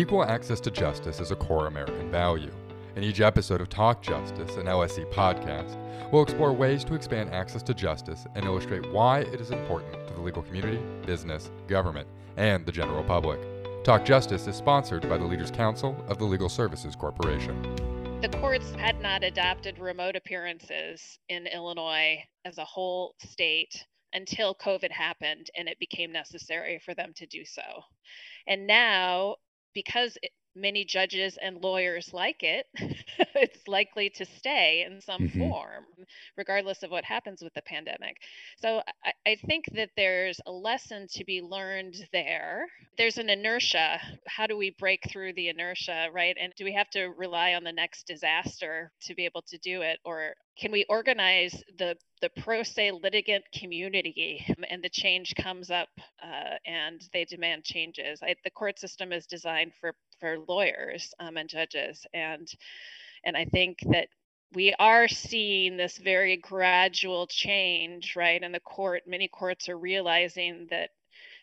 Equal access to justice is a core American value. In each episode of Talk Justice, an LSC podcast, we'll explore ways to expand access to justice and illustrate why it is important to the legal community, business, government, and the general public. Talk Justice is sponsored by the Leaders Council of the Legal Services Corporation. The courts had not adopted remote appearances in Illinois as a whole state until COVID happened and it became necessary for them to do so. And now because it, many judges and lawyers like it, it's likely to stay in some mm-hmm. form, regardless of what happens with the pandemic. So I, I, think that there's a lesson to be learned there. There's an inertia. How do we break through the inertia, right? And do we have to rely on the next disaster to be able to do it? Or can we organize the the pro se litigant community and the change comes up uh, and they demand changes I, the court system is designed for for lawyers um, and judges and and i think that we are seeing this very gradual change right and the court many courts are realizing that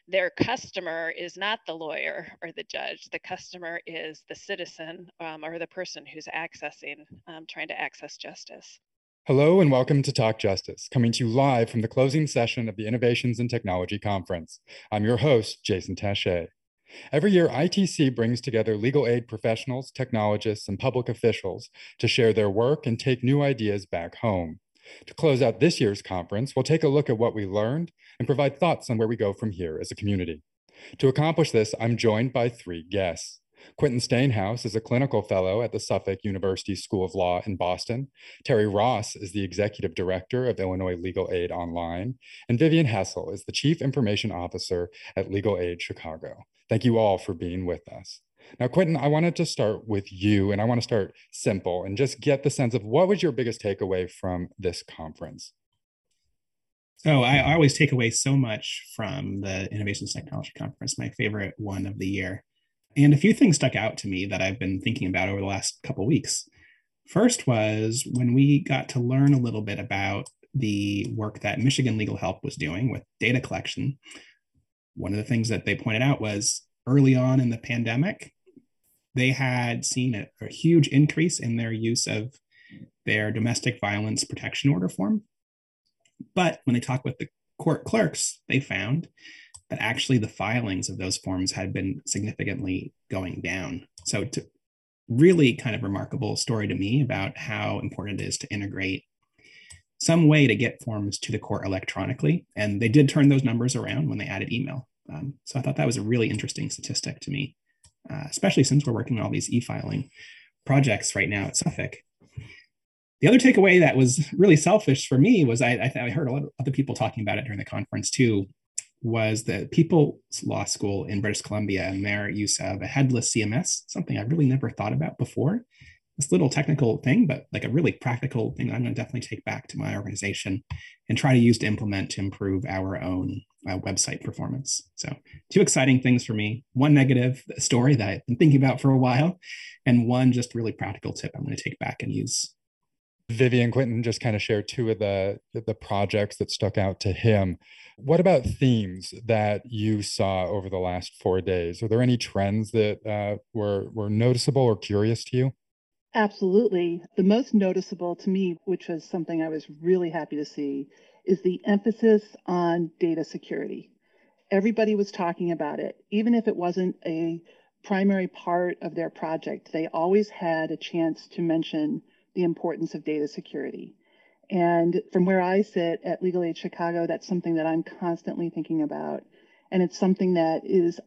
their customer is not the lawyer or the judge. The customer is the citizen um, or the person who's accessing, um, trying to access justice. Hello and welcome to Talk Justice, coming to you live from the closing session of the Innovations in Technology Conference. I'm your host, Jason Tashea. Every year, ITC brings together legal aid professionals, technologists, and public officials to share their work and take new ideas back home. To close out this year's conference, we'll take a look at what we learned and provide thoughts on where we go from here as a community. To accomplish this, I'm joined by three guests. Quinten Steenhuis is a clinical fellow at the Suffolk University School of Law in Boston. Teri Ross is the executive director of Illinois Legal Aid Online. And Vivian Hessel is the chief information officer at Legal Aid Chicago. Thank you all for being with us. Now, Quinten, I wanted to start with you, and I want to start simple and just get the sense of what was your biggest takeaway from this conference? Oh, I always take away so much from the Innovations Technology Conference, my favorite one of the year. And a few things stuck out to me that I've been thinking about over the last couple weeks. First was when we got to learn a little bit about the work that Michigan Legal Help was doing with data collection. One of the things that they pointed out was early on in the pandemic, they had seen a, a huge increase in their use of their domestic violence protection order form. But when they talked with the court clerks, they found that actually the filings of those forms had been significantly going down. So, to really kind of remarkable story to me about how important it is to integrate some way to get forms to the court electronically. And they did turn those numbers around when they added email. Um, so I thought that was a really interesting statistic to me, uh, especially since we're working on all these e filing projects right now at Suffolk. The other takeaway that was really selfish for me was I, I, I heard a lot of other people talking about it during the conference too, was the People's Law School in British Columbia and their use of a headless CMS, something I really never thought about before. This little technical thing, but like a really practical thing I'm going to definitely take back to my organization and try to use to implement to improve our own uh, website performance. So, two exciting things for me one negative story that I've been thinking about for a while, and one just really practical tip I'm going to take back and use Vivian Quinten just kind of shared two of the the projects that stuck out to him. What about themes that you saw over the last four days? Are there any trends that uh, were were noticeable or curious to you? Absolutely. The most noticeable to me, which was something I was really happy to see, is the emphasis on data security. Everybody was talking about it, even if it wasn't a primary part of their project. They always had a chance to mention the importance of data security. And from where I sit at Legal Aid Chicago, that's something that I'm constantly thinking about. And it's something that is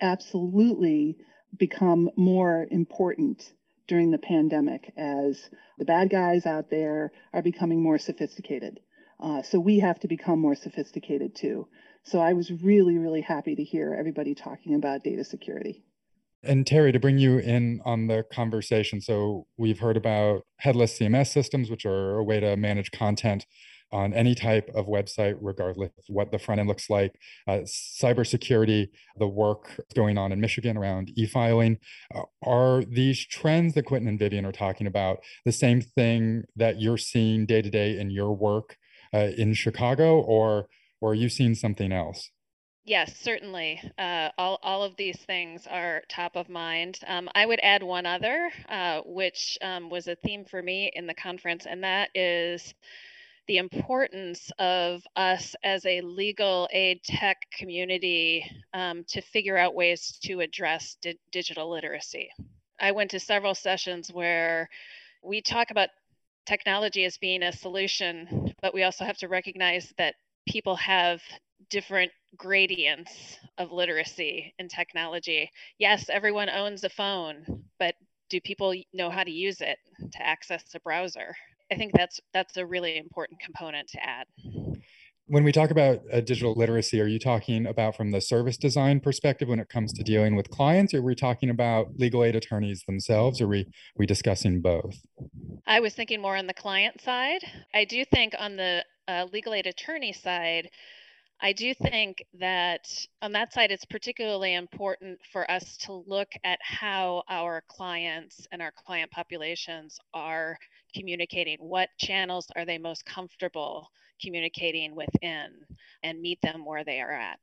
absolutely become more important during the pandemic as the bad guys out there are becoming more sophisticated. Uh, so we have to become more sophisticated too. So I was really, really happy to hear everybody talking about data security. And Teri, to bring you in on the conversation. So we've heard about headless CMS systems, which are a way to manage content on any type of website, regardless of what the front end looks like. Uh, cybersecurity, the work going on in Michigan around e-filing. Uh, are these trends that Quinten and Vivian are talking about the same thing that you're seeing day to day in your work uh, in Chicago, or or are you seeing something else? Yes, certainly. Uh, all, all of these things are top of mind. Um, I would add one other, uh, which um, was a theme for me in the conference, and that is the importance of us as a legal aid tech community um, to figure out ways to address di- digital literacy. I went to several sessions where we talk about technology as being a solution, but we also have to recognize that people have different gradients of literacy in technology. Yes, everyone owns a phone, but do people know how to use it to access a browser? I think that's that's a really important component to add. When we talk about uh, digital literacy, are you talking about from the service design perspective when it comes to dealing with clients, or are we talking about legal aid attorneys themselves? Or are we we discussing both? I was thinking more on the client side. I do think on the uh, legal aid attorney side, I do think that on that side, it's particularly important for us to look at how our clients and our client populations are communicating. What channels are they most comfortable communicating within and meet them where they are at?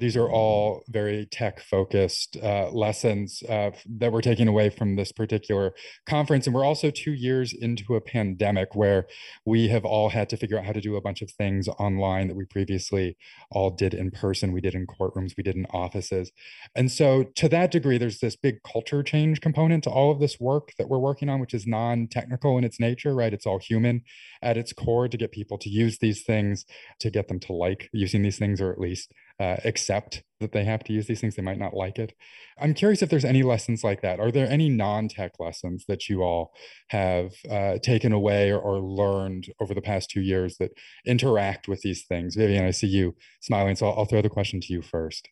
These are all very tech focused uh, lessons uh, that we're taking away from this particular conference. And we're also two years into a pandemic where we have all had to figure out how to do a bunch of things online that we previously all did in person. We did in courtrooms, we did in offices. And so, to that degree, there's this big culture change component to all of this work that we're working on, which is non technical in its nature, right? It's all human at its core to get people to use these things, to get them to like using these things, or at least uh, accept that they have to use these things. They might not like it. I'm curious if there's any lessons like that. Are there any non tech lessons that you all have uh, taken away or, or, learned over the past two years that interact with these things? Vivian, I see you smiling, so I'll, I'll throw the question to you first.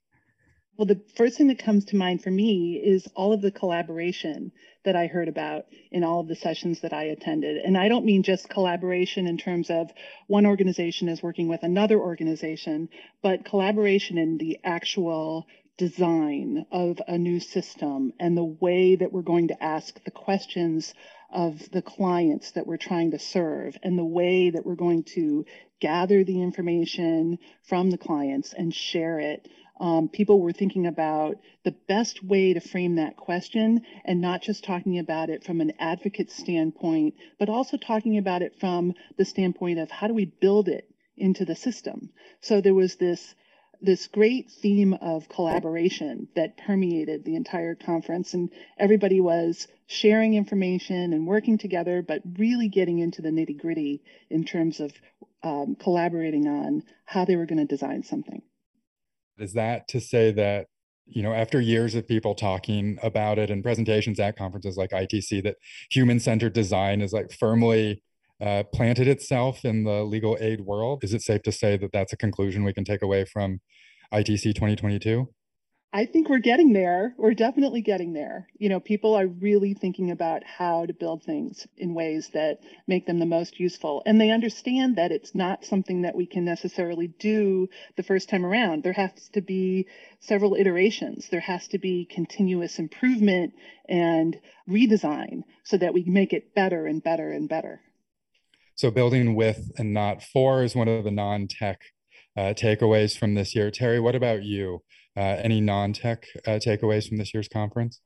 Well, the first thing that comes to mind for me is all of the collaboration that I heard about in all of the sessions that I attended. And I don't mean just collaboration in terms of one organization is working with another organization, but collaboration in the actual design of a new system and the way that we're going to ask the questions of the clients that we're trying to serve and the way that we're going to gather the information from the clients and share it um, people were thinking about the best way to frame that question and not just talking about it from an advocate standpoint, but also talking about it from the standpoint of how do we build it into the system. So there was this this great theme of collaboration that permeated the entire conference and everybody was sharing information and working together but really getting into the nitty gritty in terms of um, collaborating on how they were going to design something is that to say that, you know, after years of people talking about it and presentations at conferences like ITC, that human centered design is like firmly uh, planted itself in the legal aid world? Is it safe to say that that's a conclusion we can take away from ITC 2022? I think we're getting there. We're definitely getting there. You know, people are really thinking about how to build things in ways that make them the most useful. And they understand that it's not something that we can necessarily do the first time around. There has to be several iterations, there has to be continuous improvement and redesign so that we make it better and better and better. So, building with and not for is one of the non tech uh, takeaways from this year. Teri, what about you? Uh, any non-tech uh, takeaways from this year's conference?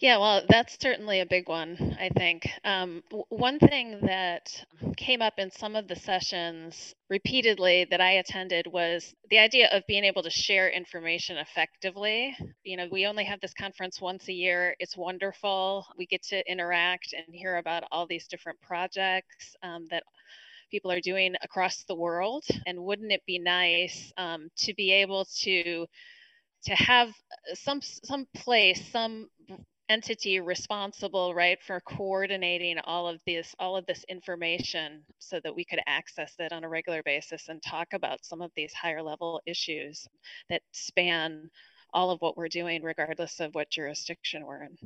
Yeah, well, that's certainly a big one, I think. Um, w- one thing that came up in some of the sessions repeatedly that I attended was the idea of being able to share information effectively. You know, we only have this conference once a year. It's wonderful. We get to interact and hear about all these different projects um, that people are doing across the world. And wouldn't it be nice um, to be able to to have uh, some some place, some entity responsible right for coordinating all of this all of this information so that we could access it on a regular basis and talk about some of these higher level issues that span all of what we're doing regardless of what jurisdiction we're in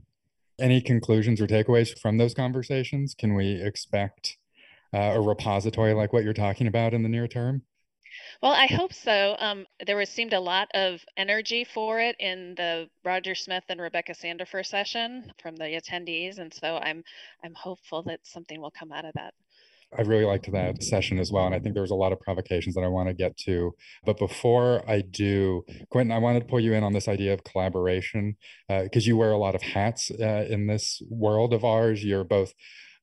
any conclusions or takeaways from those conversations can we expect uh, a repository like what you're talking about in the near term? Well, I hope so. Um, there was seemed a lot of energy for it in the Roger Smith and Rebecca Sandefur session from the attendees, and so I'm I'm hopeful that something will come out of that. I really liked that session as well. And I think there was a lot of provocations that I want to get to. But before I do, Quinten, I wanted to pull you in on this idea of collaboration because uh, you wear a lot of hats uh, in this world of ours. You're both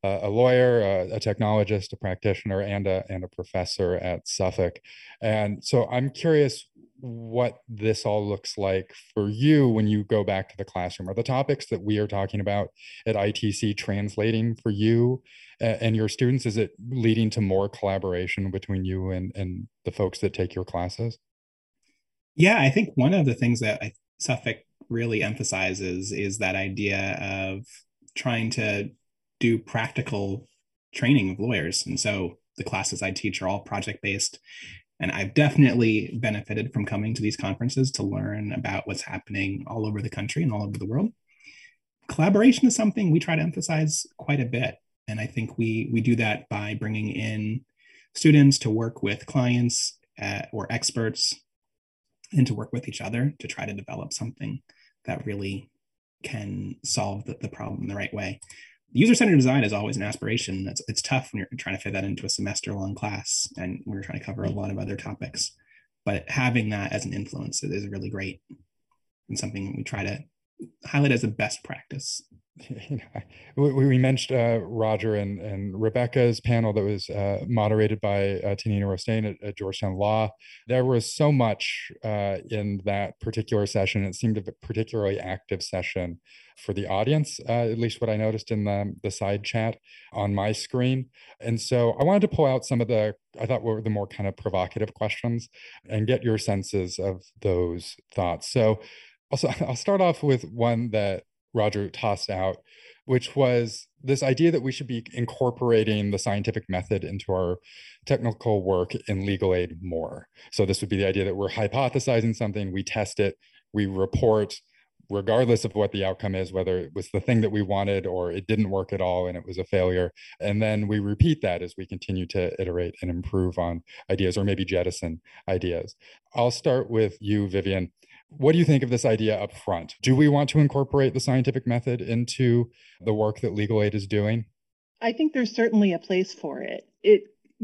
uh, a lawyer, a, a, technologist, a practitioner, and a, and a professor at Suffolk. And so I'm curious what this all looks like for you when you go back to the classroom. Are the topics that we are talking about at ITC translating for you and your students? Is it leading to more collaboration between you and, and the folks that take your classes? Yeah, I think one of the things that I, Suffolk really emphasizes is that idea of trying to do practical training of lawyers. And so the classes I teach are all project based. And I've definitely benefited from coming to these conferences to learn about what's happening all over the country and all over the world. Collaboration is something we try to emphasize quite a bit. And I think we, we do that by bringing in students to work with clients uh, or experts and to work with each other to try to develop something that really can solve the, the problem the right way user-centered design is always an aspiration. It's, it's tough when you're trying to fit that into a semester-long class and we're trying to cover a lot of other topics. But having that as an influence is really great and something we try to highlight as a best practice. we, we mentioned uh, Roger and, and Rebecca's panel that was uh, moderated by uh, Tanina Rostain at, at, Georgetown Law. There was so much uh, in that particular session. It seemed a particularly active session for the audience, uh, at least what I noticed in the, the side chat on my screen. And so I wanted to pull out some of the, I thought were the more kind of provocative questions and get your senses of those thoughts. So also, I'll start off with one that Roger tossed out, which was this idea that we should be incorporating the scientific method into our technical work in legal aid more. So this would be the idea that we're hypothesizing something, we test it, we report, regardless of what the outcome is, whether it was the thing that we wanted or it didn't work at all and it was a failure. And then we repeat that as we continue to iterate and improve on ideas or maybe jettison ideas. I'll start with you, Vivian. What do you think of this idea up front? Do we want to incorporate the scientific method into the work that Legal Aid is doing? I think there's certainly a place for it. It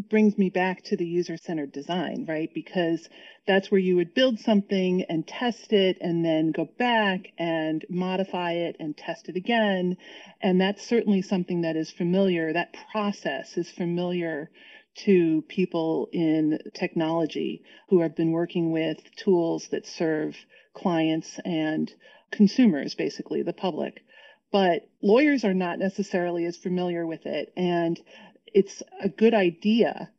brings me back to the user centered design, right? Because that's where you would build something and test it and then go back and modify it and test it again. And that's certainly something that is familiar. That process is familiar to people in technology who have been working with tools that serve clients and consumers, basically the public. But lawyers are not necessarily as familiar with it. And it's a good idea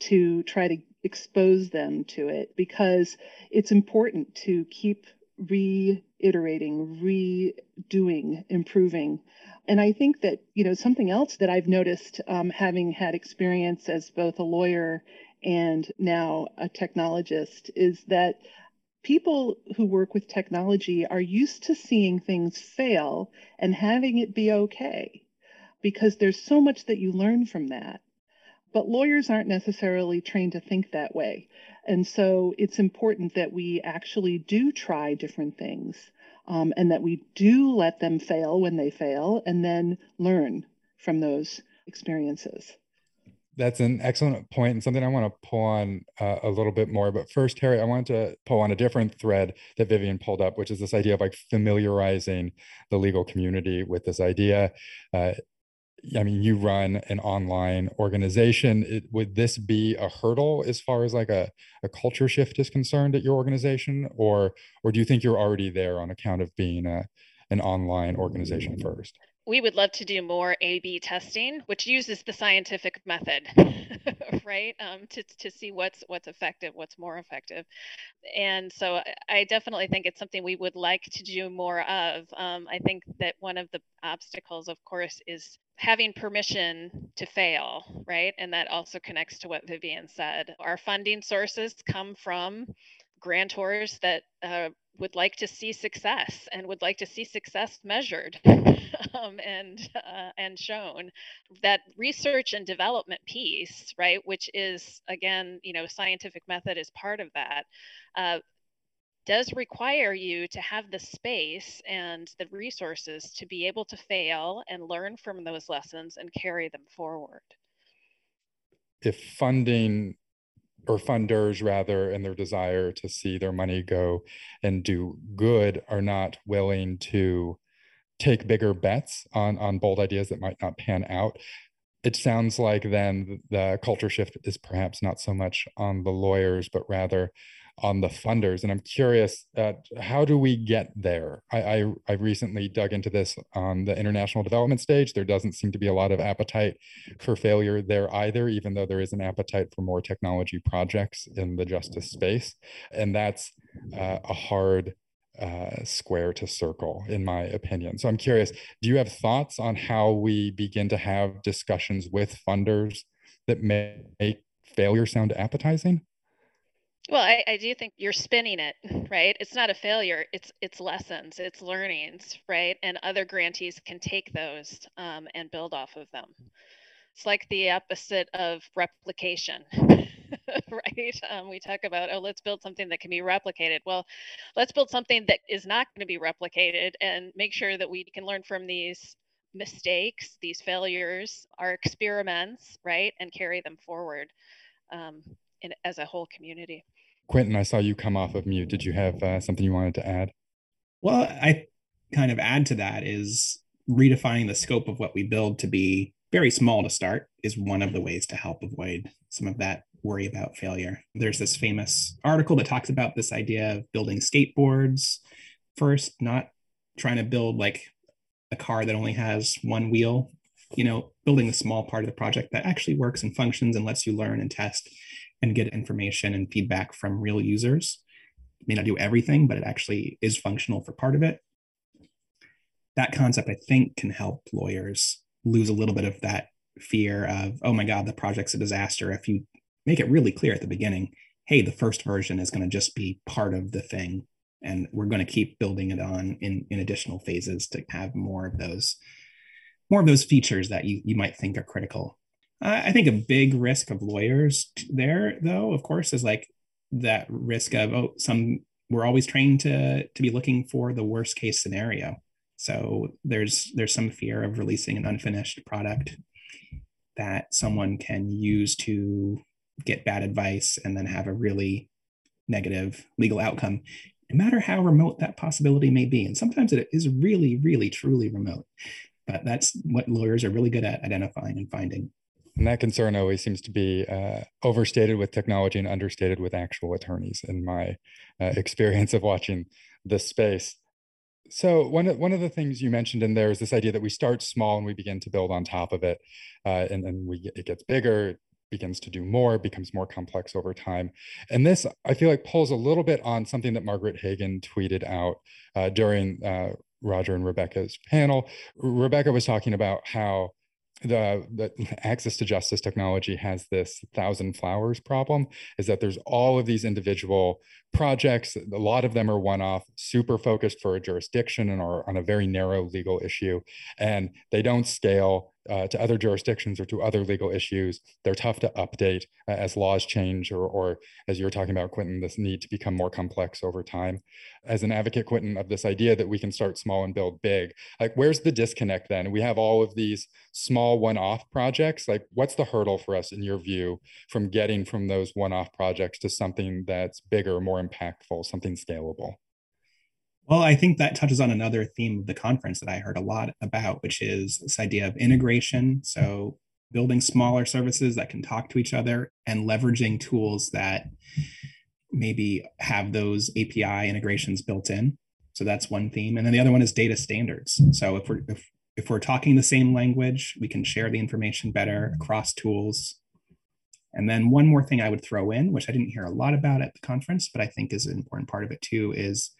to try to expose them to it because it's important to keep reiterating, redoing, improving and I think that, you know, something else that I've noticed um, having had experience as both a lawyer and now a technologist is that people who work with technology are used to seeing things fail and having it be okay because there's so much that you learn from that. But lawyers aren't necessarily trained to think that way. And so it's important that we actually do try different things um, and that we do let them fail when they fail and then learn from those experiences. That's an excellent point and something I want to pull on uh, a little bit more. But first, Harry, I wanted to pull on a different thread that Vivian pulled up, which is this idea of like familiarizing the legal community with this idea. Uh, I mean, you run an online organization. It, would this be a hurdle as far as like a, a culture shift is concerned at your organization, or or do you think you're already there on account of being a an online organization mm. first? We would love to do more A/B testing, which uses the scientific method, right, um, to to see what's what's effective, what's more effective, and so I definitely think it's something we would like to do more of. Um, I think that one of the obstacles, of course, is having permission to fail, right, and that also connects to what Vivian said. Our funding sources come from grantors that uh, would like to see success and would like to see success measured um, and uh, and shown. That research and development piece right which is again you know scientific method is part of that uh, does require you to have the space and the resources to be able to fail and learn from those lessons and carry them forward. If funding or funders rather and their desire to see their money go and do good are not willing to take bigger bets on on bold ideas that might not pan out. It sounds like then the culture shift is perhaps not so much on the lawyers but rather on the funders and i'm curious uh, how do we get there I, I, I recently dug into this on the international development stage there doesn't seem to be a lot of appetite for failure there either even though there is an appetite for more technology projects in the justice space and that's uh, a hard uh, square to circle, in my opinion. So I'm curious, do you have thoughts on how we begin to have discussions with funders that may make failure sound appetizing? Well, I, I do think you're spinning it, right? It's not a failure. It's it's lessons, it's learnings, right? And other grantees can take those um, and build off of them. It's like the opposite of replication. right? Um, we talk about, oh, let's build something that can be replicated. Well, let's build something that is not going to be replicated and make sure that we can learn from these mistakes, these failures, our experiments, right? And carry them forward um, in, as a whole community. Quinten, I saw you come off of mute. Did you have uh, something you wanted to add? Well, I kind of add to that is redefining the scope of what we build to be very small to start is one of the ways to help avoid some of that worry about failure. There's this famous article that talks about this idea of building skateboards first, not trying to build like a car that only has one wheel, you know, building a small part of the project that actually works and functions and lets you learn and test and get information and feedback from real users. It may not do everything, but it actually is functional for part of it. That concept, I think, can help lawyers lose a little bit of that fear of, oh my God, the project's a disaster if you make it really clear at the beginning hey the first version is going to just be part of the thing and we're going to keep building it on in in additional phases to have more of those more of those features that you you might think are critical i think a big risk of lawyers there though of course is like that risk of oh some we're always trained to to be looking for the worst case scenario so there's there's some fear of releasing an unfinished product that someone can use to get bad advice and then have a really negative legal outcome, no matter how remote that possibility may be. And sometimes it is really, really, truly remote. But that's what lawyers are really good at identifying and finding. And that concern always seems to be uh, overstated with technology and understated with actual attorneys, in my uh, experience of watching this space. So one of, one of the things you mentioned in there is this idea that we start small and we begin to build on top of it, uh, and then we it gets bigger, begins to do more, becomes more complex over time. And this, I feel like, pulls a little bit on something that Margaret Hagan tweeted out uh, during uh, Roger and Rebecca's panel. Rebecca was talking about how the, the access to justice technology has this thousand flowers problem is that there's all of these individual projects a lot of them are one-off super focused for a jurisdiction and are on a very narrow legal issue and they don't scale uh, to other jurisdictions or to other legal issues. They're tough to update uh, as laws change, or, or as you were talking about, Quinten, this need to become more complex over time. As an advocate, Quinten, of this idea that we can start small and build big, like where's the disconnect then? We have all of these small one off projects. Like, what's the hurdle for us, in your view, from getting from those one off projects to something that's bigger, more impactful, something scalable? Well, I think that touches on another theme of the conference that I heard a lot about, which is this idea of integration. So, building smaller services that can talk to each other and leveraging tools that maybe have those API integrations built in. So that's one theme. And then the other one is data standards. So if we're if, if we're talking the same language, we can share the information better across tools. And then one more thing I would throw in, which I didn't hear a lot about at the conference, but I think is an important part of it too, is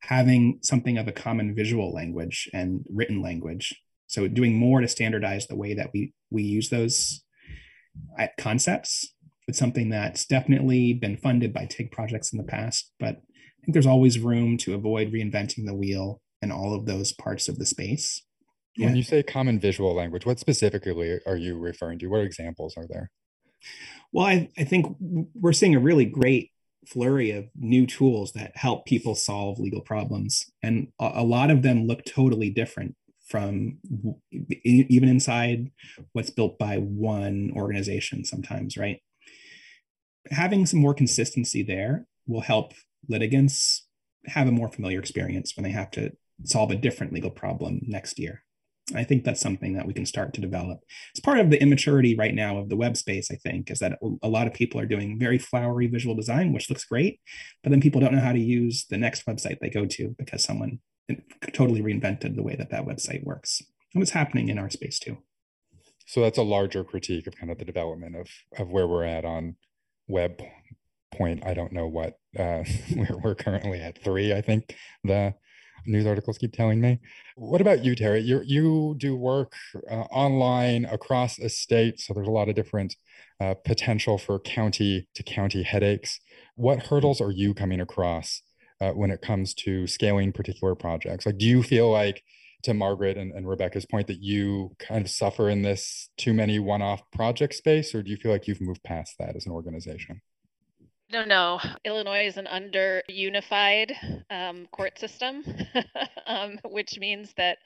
having something of a common visual language and written language. So doing more to standardize the way that we we use those uh, concepts. It's something that's definitely been funded by TIG projects in the past, but I think there's always room to avoid reinventing the wheel in all of those parts of the space. When yeah. you say common visual language, what specifically are you referring to? What examples are there? Well, I, I think we're seeing a really great flurry of new tools that help people solve legal problems. And a, a lot of them look totally different from even inside what's built by one organization sometimes, right? Having some more consistency there will help litigants have a more familiar experience when they have to solve a different legal problem next year. I think that's something that we can start to develop. It's part of the immaturity right now of the web space, I think, is that a lot of people are doing very flowery visual design, which looks great, but then people don't know how to use the next website they go to because someone totally reinvented the way that that website works. And it's happening in our space too. So that's a larger critique of kind of the development of of where we're at on web point. I don't know what uh, we're, we're currently at three. I think the news articles keep telling me. What about you, Teri? You you do work uh, online across a state, so there's a lot of different uh, potential for county to county headaches. What hurdles are you coming across uh, when it comes to scaling particular projects? Like, do you feel like to Margaret and, and Rebecca's point that you kind of suffer in this too many one-off project space, or do you feel like you've moved past that as an organization? No, no. Illinois is an under unified um, court system, um, which means that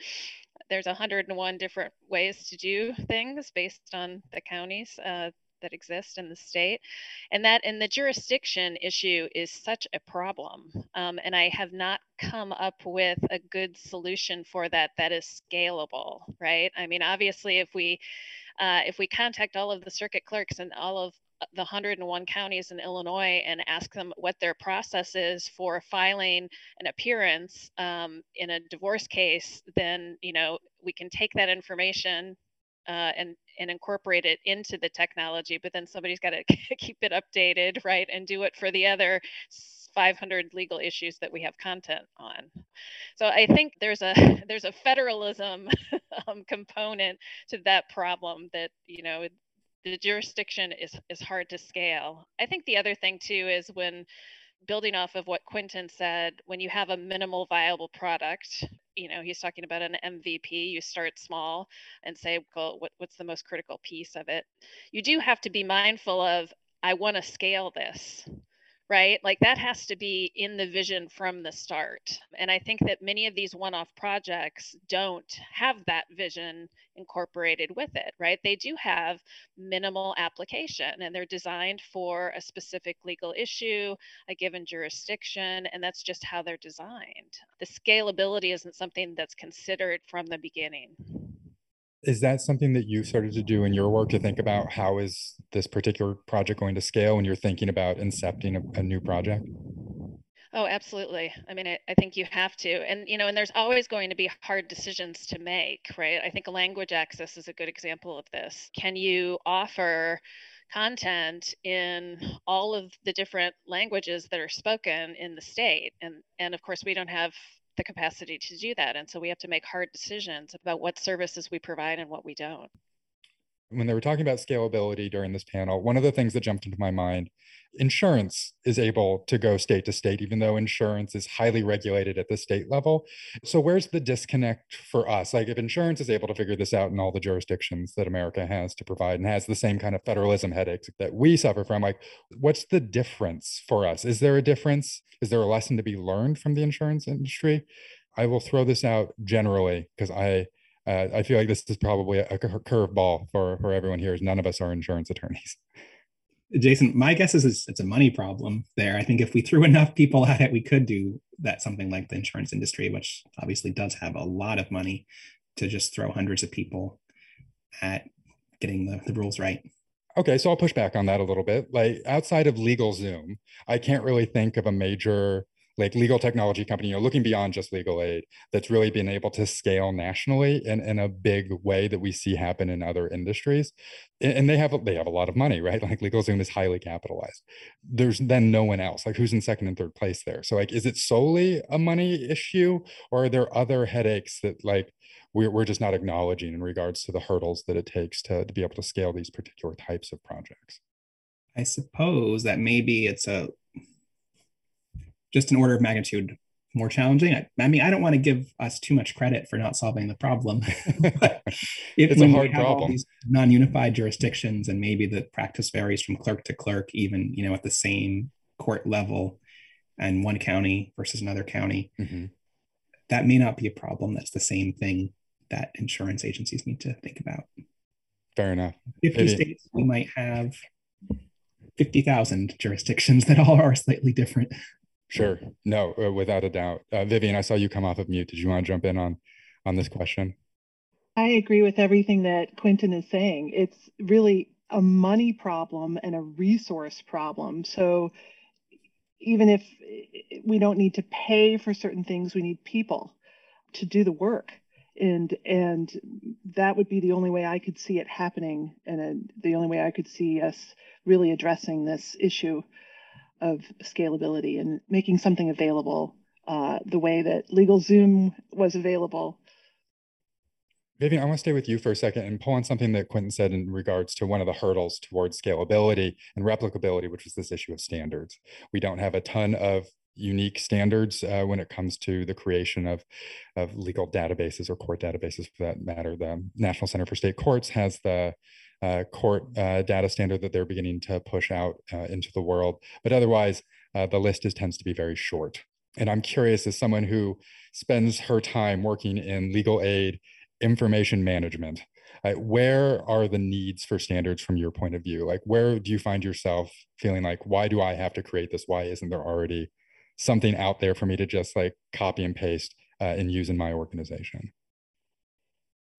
there's 101 different ways to do things based on the counties uh, that exist in the state. And that in the jurisdiction issue is such a problem. Um, and I have not come up with a good solution for that that is scalable, right? I mean, obviously, if we uh, if we contact all of the circuit clerks and all of the 101 counties in Illinois and ask them what their process is for filing an appearance um, in a divorce case, then you know we can take that information uh, and and incorporate it into the technology. But then somebody's got to keep it updated, right, and do it for the other 500 legal issues that we have content on. So I think there's a there's a federalism um, component to that problem that you know the jurisdiction is is hard to scale. I think the other thing too is when building off of what Quinten said, when you have a minimal viable product, you know, he's talking about an MVP, you start small and say, well, what, what's the most critical piece of it? You do have to be mindful of, I want to scale this right? Like that has to be in the vision from the start. And I think that many of these one off projects don't have that vision incorporated with it, right? They do have minimal application and they're designed for a specific legal issue, a given jurisdiction, and that's just how they're designed. The scalability isn't something that's considered from the beginning is that something that you started to do in your work to think about how is this particular project going to scale when you're thinking about incepting a, a new project? Oh absolutely. I mean I, I, think you have to. And you know and there's always going to be hard decisions to make right? I think language access is a good example of this. Can you offer content in all of the different languages that are spoken in the state? And and of course we don't have the capacity to do that. And so we have to make hard decisions about what services we provide and what we don't. When they were talking about scalability during this panel, one of the things that jumped into my mind insurance is able to go state to state, even though insurance is highly regulated at the state level. So, where's the disconnect for us? Like, if insurance is able to figure this out in all the jurisdictions that America has to provide and has the same kind of federalism headaches that we suffer from, like, what's the difference for us? Is there a difference? Is there a lesson to be learned from the insurance industry? I will throw this out generally because I. Uh, I feel like this is probably a, a curveball for, for everyone here, as none of us are insurance attorneys. Jason, my guess is it's, it's a money problem there. I think if we threw enough people at it, we could do that something like the insurance industry, which obviously does have a lot of money to just throw hundreds of people at getting the, the rules right. Okay, so I'll push back on that a little bit. Like outside of LegalZoom, I can't really think of a major like legal technology company, you know, looking beyond just legal aid, that's really been able to scale nationally in, in a big way that we see happen in other industries. And they have they have a lot of money, right? Like LegalZoom is highly capitalized. There's then no one else. Like who's in second and third place there? So like, is it solely a money issue, or are there other headaches that like we're, we're just not acknowledging in regards to the hurdles that it takes to, to be able to scale these particular types of projects? I suppose that maybe it's a just an order of magnitude more challenging. I, I, mean, I don't want to give us too much credit for not solving the problem. it's a hard problem. non-unified jurisdictions, and maybe the practice varies from clerk to clerk, even you know at the same court level, and one county versus another county. Mm-hmm. That may not be a problem. That's the same thing that insurance agencies need to think about. Fair enough. 50 Maybe. states, we might have 50,000 jurisdictions that all are slightly different. Sure. No, uh, without a doubt. Uh, Vivian, I saw you come off of mute. Did you want to jump in on on this question? I agree with everything that Quinten is saying. It's really a money problem and a resource problem. So even if we don't need to pay for certain things, we need people to do the work. And and that would be the only way I could see it happening, and uh, the only way I could see us really addressing this issue of scalability and making something available uh, the way that LegalZoom was available. Vivian, I want to stay with you for a second and pull on something that Quinten said in regards to one of the hurdles towards scalability and replicability, which was this issue of standards. We don't have a ton of unique standards uh, when it comes to the creation of, of legal databases or court databases for that matter. The National Center for State Courts has the uh, court uh, data standard that they're beginning to push out uh, into the world. But otherwise, uh, the list is tends to be very short. And I'm curious, as someone who spends her time working in legal aid, information management, uh, where are the needs for standards from your point of view? Like, where do you find yourself feeling like, why do I have to create this? Why isn't there already something out there for me to just like copy and paste uh, and use in my organization?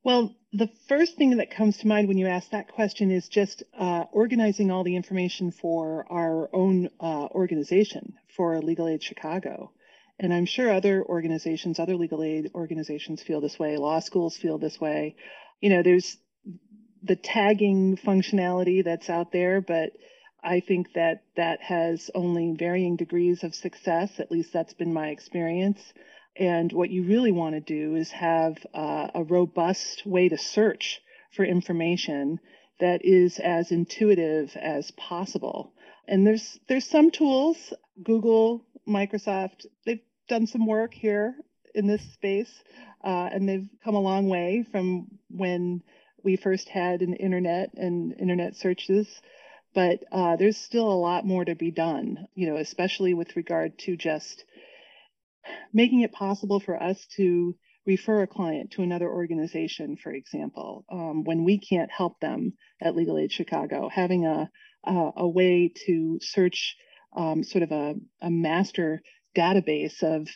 Well, the first thing that comes to mind when you ask that question is just uh, organizing all the information for our own uh, organization, for Legal Aid Chicago. And I'm sure other organizations, other legal aid organizations feel this way, law schools feel this way. You know, there's the tagging functionality that's out there, but I think that that has only varying degrees of success. At least that's been my experience. And what you really want to do is have uh, a robust way to search for information that is as intuitive as possible. And there's there's some tools, Google, Microsoft, they've done some work here in this space, uh, and they've come a long way from when we first had an internet and internet searches. But uh, there's still a lot more to be done, you know, especially with regard to just making it possible for us to refer a client to another organization, for example, um, when we can't help them at Legal Aid Chicago, having a, a, a way to search um, sort of a, a, master database of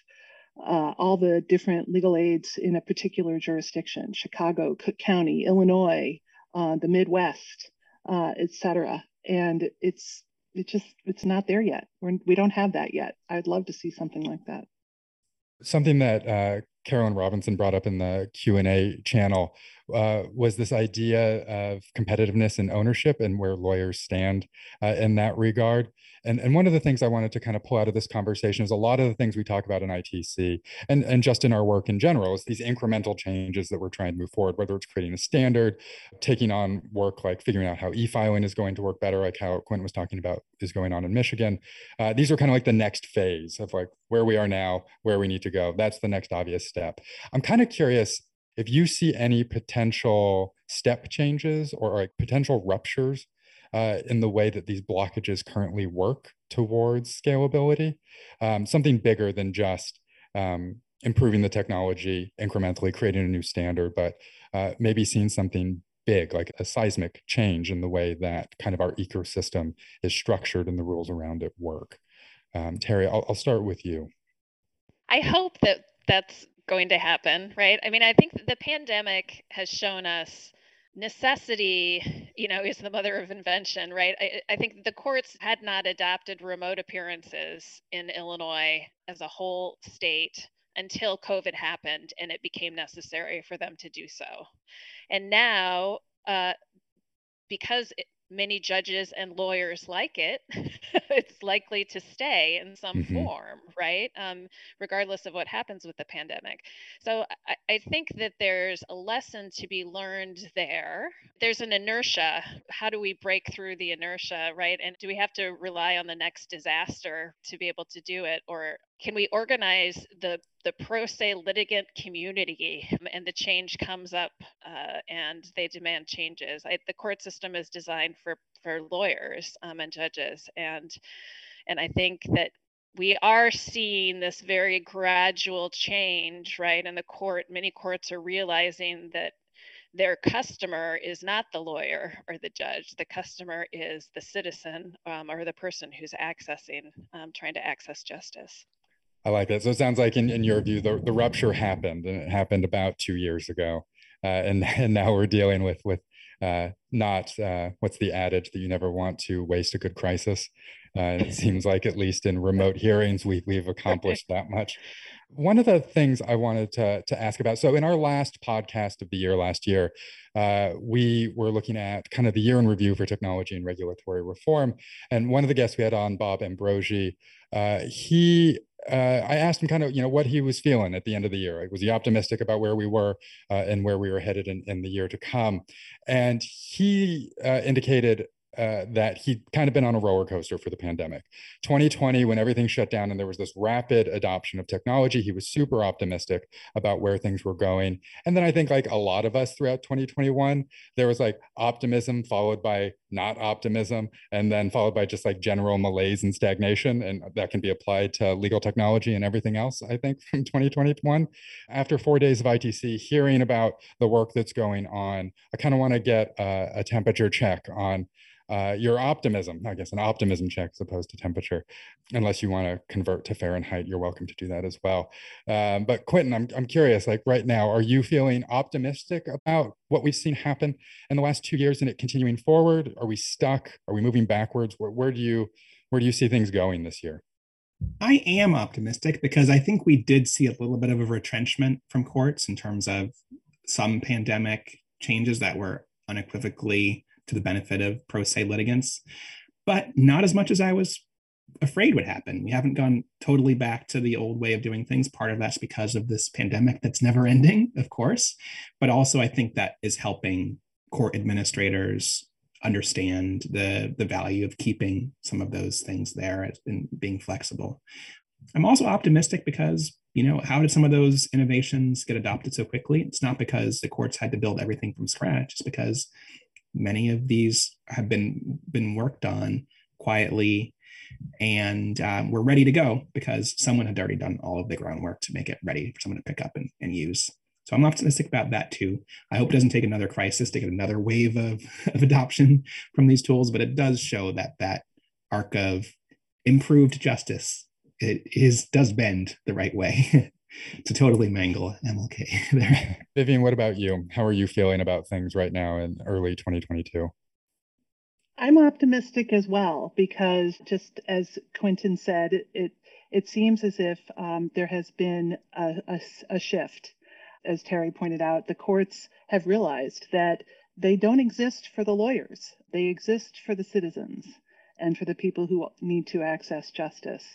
uh, all the different legal aids in a particular jurisdiction, Chicago, Cook County, Illinois, uh, the Midwest, uh, et cetera. And it's it just it's not there yet. We're, we don't have that yet. I'd love to see something like that. Something that uh, Carolyn Robinson brought up in the Q and A channel uh, was this idea of competitiveness and ownership and where lawyers stand uh, in that regard. And, and one of the things I wanted to kind of pull out of this conversation is a lot of the things we talk about in ITC and, and just in our work in general is these incremental changes that we're trying to move forward, whether it's creating a standard, taking on work like figuring out how e-filing is going to work better, like how Quinten was talking about is going on in Michigan. Uh, these are kind of like the next phase of like where we are now, where we need to go. That's the next obvious step. I'm kind of curious if you see any potential step changes or like potential ruptures uh, in the way that these blockages currently work towards scalability, um, something bigger than just um, improving the technology incrementally, creating a new standard, but uh, maybe seeing something big, like a seismic change in the way that kind of our ecosystem is structured and the rules around it work. Um, Teri, I'll, I'll start with you. I hope that that's going to happen, right? I mean, I think the pandemic has shown us necessity, you know, is the mother of invention, right? I, I think the courts had not adopted remote appearances in Illinois as a whole state until COVID happened and it became necessary for them to do so. And now, uh, because many judges and lawyers like it, it's likely to stay in some mm-hmm. form, right? Um, regardless of what happens with the pandemic. So I, I, think that there's a lesson to be learned there. There's an inertia. How do we break through the inertia, right? And do we have to rely on the next disaster to be able to do it? Or can we organize the the pro se litigant community and the change comes up uh, and they demand changes I, the court system is designed for for lawyers um, and judges and and i think that we are seeing this very gradual change, right? And the court, many courts are realizing that their customer is not the lawyer or the judge. The customer is the citizen um, or the person who's accessing, um, trying to access justice. I like that. So it sounds like, in, in your view, the, the rupture happened, and it happened about two years ago, uh, and and now we're dealing with with uh, not uh, what's the adage that you never want to waste a good crisis. Uh, it seems like at least in remote hearings, we we've accomplished that much. One of the things I wanted to, to ask about so, in our last podcast of the year last year, uh, we were looking at kind of the year in review for technology and regulatory reform. And one of the guests we had on, Bob Ambrogi, uh, he uh, I asked him kind of, you know, what he was feeling at the end of the year. Was he optimistic about where we were uh, and where we were headed in, in, the year to come? And he uh, indicated uh, that he'd kind of been on a roller coaster for the pandemic. 2020, when everything shut down and there was this rapid adoption of technology, he was super optimistic about where things were going. And then I think, like a lot of us throughout 2021, there was like optimism followed by not optimism, and then followed by just like general malaise and stagnation. And that can be applied to legal technology and everything else, I think, from 2021. After four days of ITC, hearing about the work that's going on, I kind of want to get a, a temperature check on uh, your optimism, I guess an optimism check as opposed to temperature, unless you want to convert to Fahrenheit, you're welcome to do that as well. Um, but Quinten, I'm, I'm curious, like right now, are you feeling optimistic about what we've seen happen in the last two years and it continuing forward? Are we stuck? Are we moving backwards? Where, where do you, where do you see things going this year? I am optimistic because I think we did see a little bit of a retrenchment from courts in terms of some pandemic changes that were unequivocally to the benefit of pro se litigants, but not as much as I was afraid would happen. We haven't gone totally back to the old way of doing things. Part of that's because of this pandemic that's never ending, of course, but also I think that is helping court administrators understand the the value of keeping some of those things there and being flexible. I'm also optimistic because you know how did some of those innovations get adopted so quickly? It's not because the courts had to build everything from scratch. It's because many of these have been been worked on quietly and um, we're ready to go because someone had already done all of the groundwork to make it ready for someone to pick up and, and use. So i'm optimistic about that too. I hope it doesn't take another crisis to get another wave of, of adoption from these tools but it does show that that arc of improved justice it is does bend the right way to totally mangle MLK there. Vivian, what about you? How are you feeling about things right now in early 2022? I'm optimistic as well because just as Quinten said, it it, it seems as if um, there has been a, a, a shift. As Teri pointed out, the courts have realized that they don't exist for the lawyers; they exist for the citizens and for the people who need to access justice.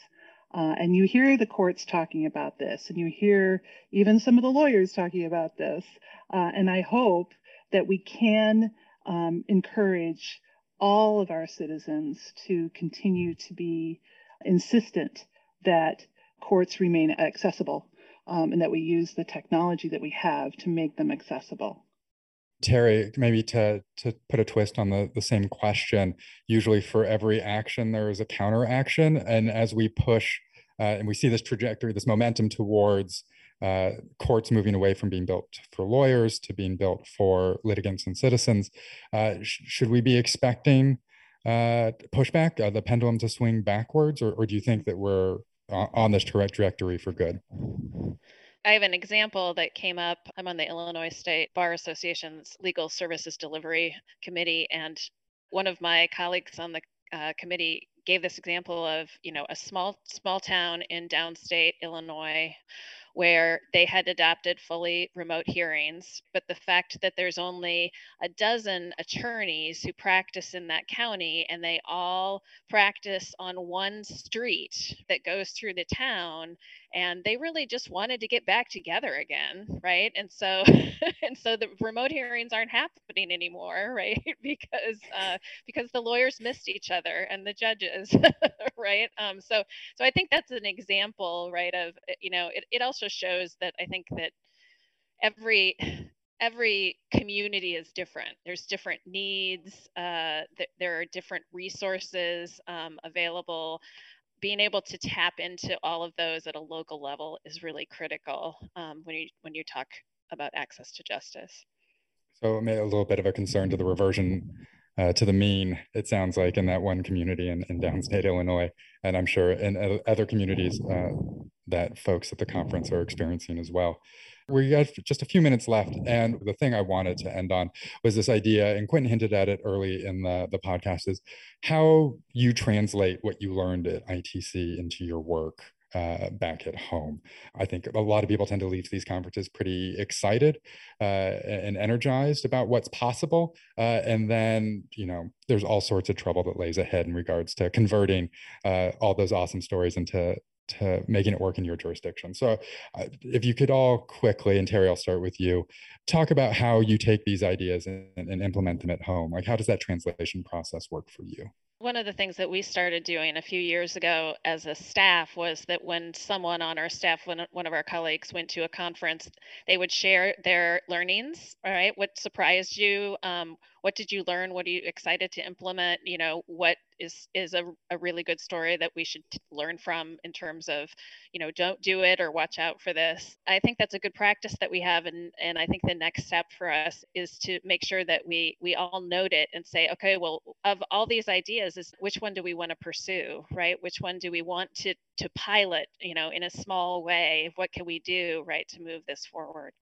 Uh, and you hear the courts talking about this, and you hear even some of the lawyers talking about this. Uh, and I hope that we can um, encourage all of our citizens to continue to be insistent that courts remain accessible um, and that we use the technology that we have to make them accessible. Teri, maybe to to put a twist on the, the same question, usually for every action there is a counter action, and as we push uh, and we see this trajectory, this momentum towards uh, courts moving away from being built for lawyers to being built for litigants and citizens, uh, sh- should we be expecting uh, pushback, uh, the pendulum to swing backwards, or, or do you think that we're on this trajectory for good? I have an example that came up. I'm on the Illinois State Bar Association's Legal Services Delivery Committee, and one of my colleagues on the uh, committee gave this example of, you know, a small small town in downstate Illinois where they had adopted fully remote hearings. But the fact that there's only a dozen attorneys who practice in that county and they all practice on one street that goes through the town and they really just wanted to get back together again right? And so and so the remote hearings aren't happening anymore right? Because uh, because the lawyers missed each other and the judges right? Um, so so i think that's an example right of you know it, it also shows that i think that every every community is different. There's different needs uh, th- there are different resources um, available being able to tap into all of those at a local level is really critical um, when you when you talk about access to justice. So it made a little bit of a concern to the reversion uh, to the mean, it sounds like, in that one community in, in downstate Illinois. And I'm sure in other communities uh, that folks at the conference are experiencing as well. We got just a few minutes left. And the thing I wanted to end on was this idea, and Quinten hinted at it early in the, the podcast, is how you translate what you learned at ITC into your work uh, back at home. I think a lot of people tend to leave these conferences pretty excited uh, and energized about what's possible. Uh, and then, you know, there's all sorts of trouble that lays ahead in regards to converting uh, all those awesome stories into to making it work in your jurisdiction. So, uh, if you could all quickly, and Teri, I'll start with you, talk about how you take these ideas and, and implement them at home. Like, how does that translation process work for you? one of the things that we started doing a few years ago as a staff was that when someone on our staff, when one of our colleagues went to a conference, they would share their learnings, All right, What surprised you? Um, what did you learn? What are you excited to implement? You know, what is is a, a really good story that we should learn from in terms of you know don't do it or watch out for this i think that's a good practice that we have and and i think the next step for us is to make sure that we we all note it and say okay well of all these ideas is which one do we want to pursue right which one do we want to to pilot you know in a small way what can we do right to move this forward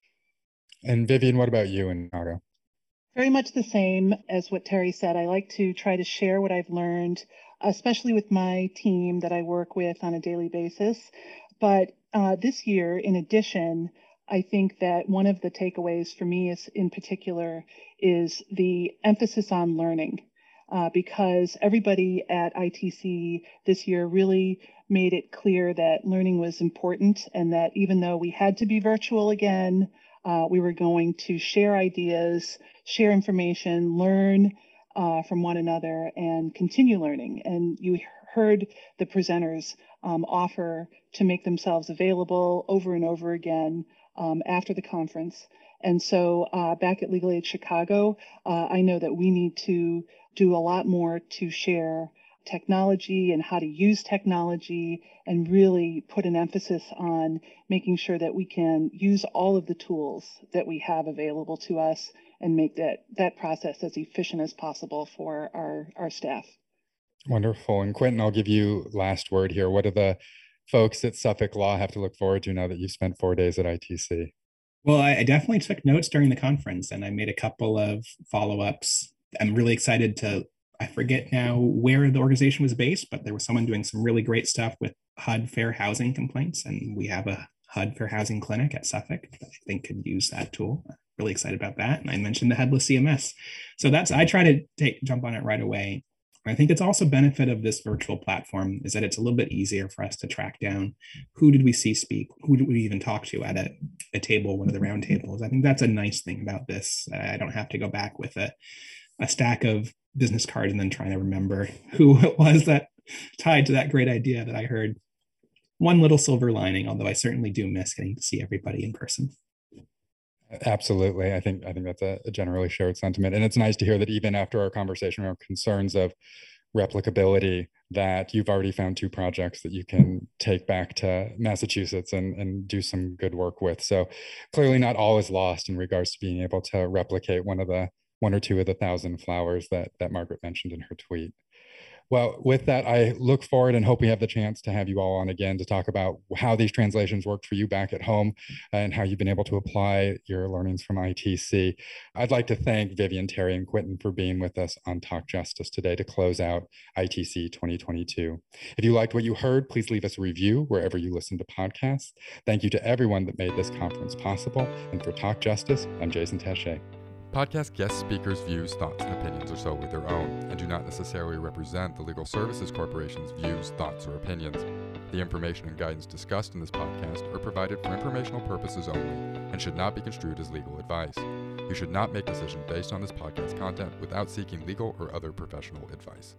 and vivian what about you and Naga? Very much the same as what Teri said. I like to try to share what I've learned, especially with my team that I work with on a daily basis. But uh, this year, in addition, I think that one of the takeaways for me is in particular is the emphasis on learning. Uh, because everybody at ITC this year really made it clear that learning was important and that even though we had to be virtual again, uh, we were going to share ideas, share information, learn uh, from one another, and continue learning. And you heard the presenters um, offer to make themselves available over and over again um, after the conference. And so uh, back at Legal Aid Chicago, uh, I know that we need to do a lot more to share technology and how to use technology and really put an emphasis on making sure that we can use all of the tools that we have available to us and make that that process as efficient as possible for our our staff. Wonderful. And Quinten, I'll give you last word here. What do the folks at Suffolk Law have to look forward to now that you've spent four days at ITC? Well, I definitely took notes during the conference and I made a couple of follow ups. I'm really excited to I forget now where the organization was based, but there was someone doing some really great stuff with HUD fair housing complaints. And we have a HUD fair housing clinic at Suffolk that I think could use that tool. Really excited about that. And I mentioned the headless CMS. So that's, I try to take, jump on it right away. I think it's also benefit of this virtual platform is that it's a little bit easier for us to track down who did we see speak, who did we even talk to at a, a table, one of the round mm-hmm. tables. I think that's a nice thing about this. I don't have to go back with a, a stack of business cards and then trying to remember who it was that tied to that great idea that I heard. One little silver lining, although I certainly do miss getting to see everybody in person. Absolutely. I think I think that's a, a generally shared sentiment. And it's nice to hear that even after our conversation around concerns of replicability, that you've already found two projects that you can take back to Massachusetts and, and do some good work with. So clearly not all is lost in regards to being able to replicate one of the one or two of the thousand flowers that that Margaret mentioned in her tweet. Well, with that, I look forward and hope we have the chance to have you all on again to talk about how these translations worked for you back at home and how you've been able to apply your learnings from ITC. I'd like to thank Vivian, Teri, and Quinten for being with us on Talk Justice today to close out ITC 2022. If you liked what you heard, please leave us a review wherever you listen to podcasts. Thank you to everyone that made this conference possible. And for Talk Justice, I'm Jason Tashea. Podcast guest speakers' views, thoughts, and opinions are solely their own and do not necessarily represent the Legal Services Corporation's views, thoughts, or opinions. The information and guidance discussed in this podcast are provided for informational purposes only and should not be construed as legal advice. You should not make decisions based on this podcast content without seeking legal or other professional advice.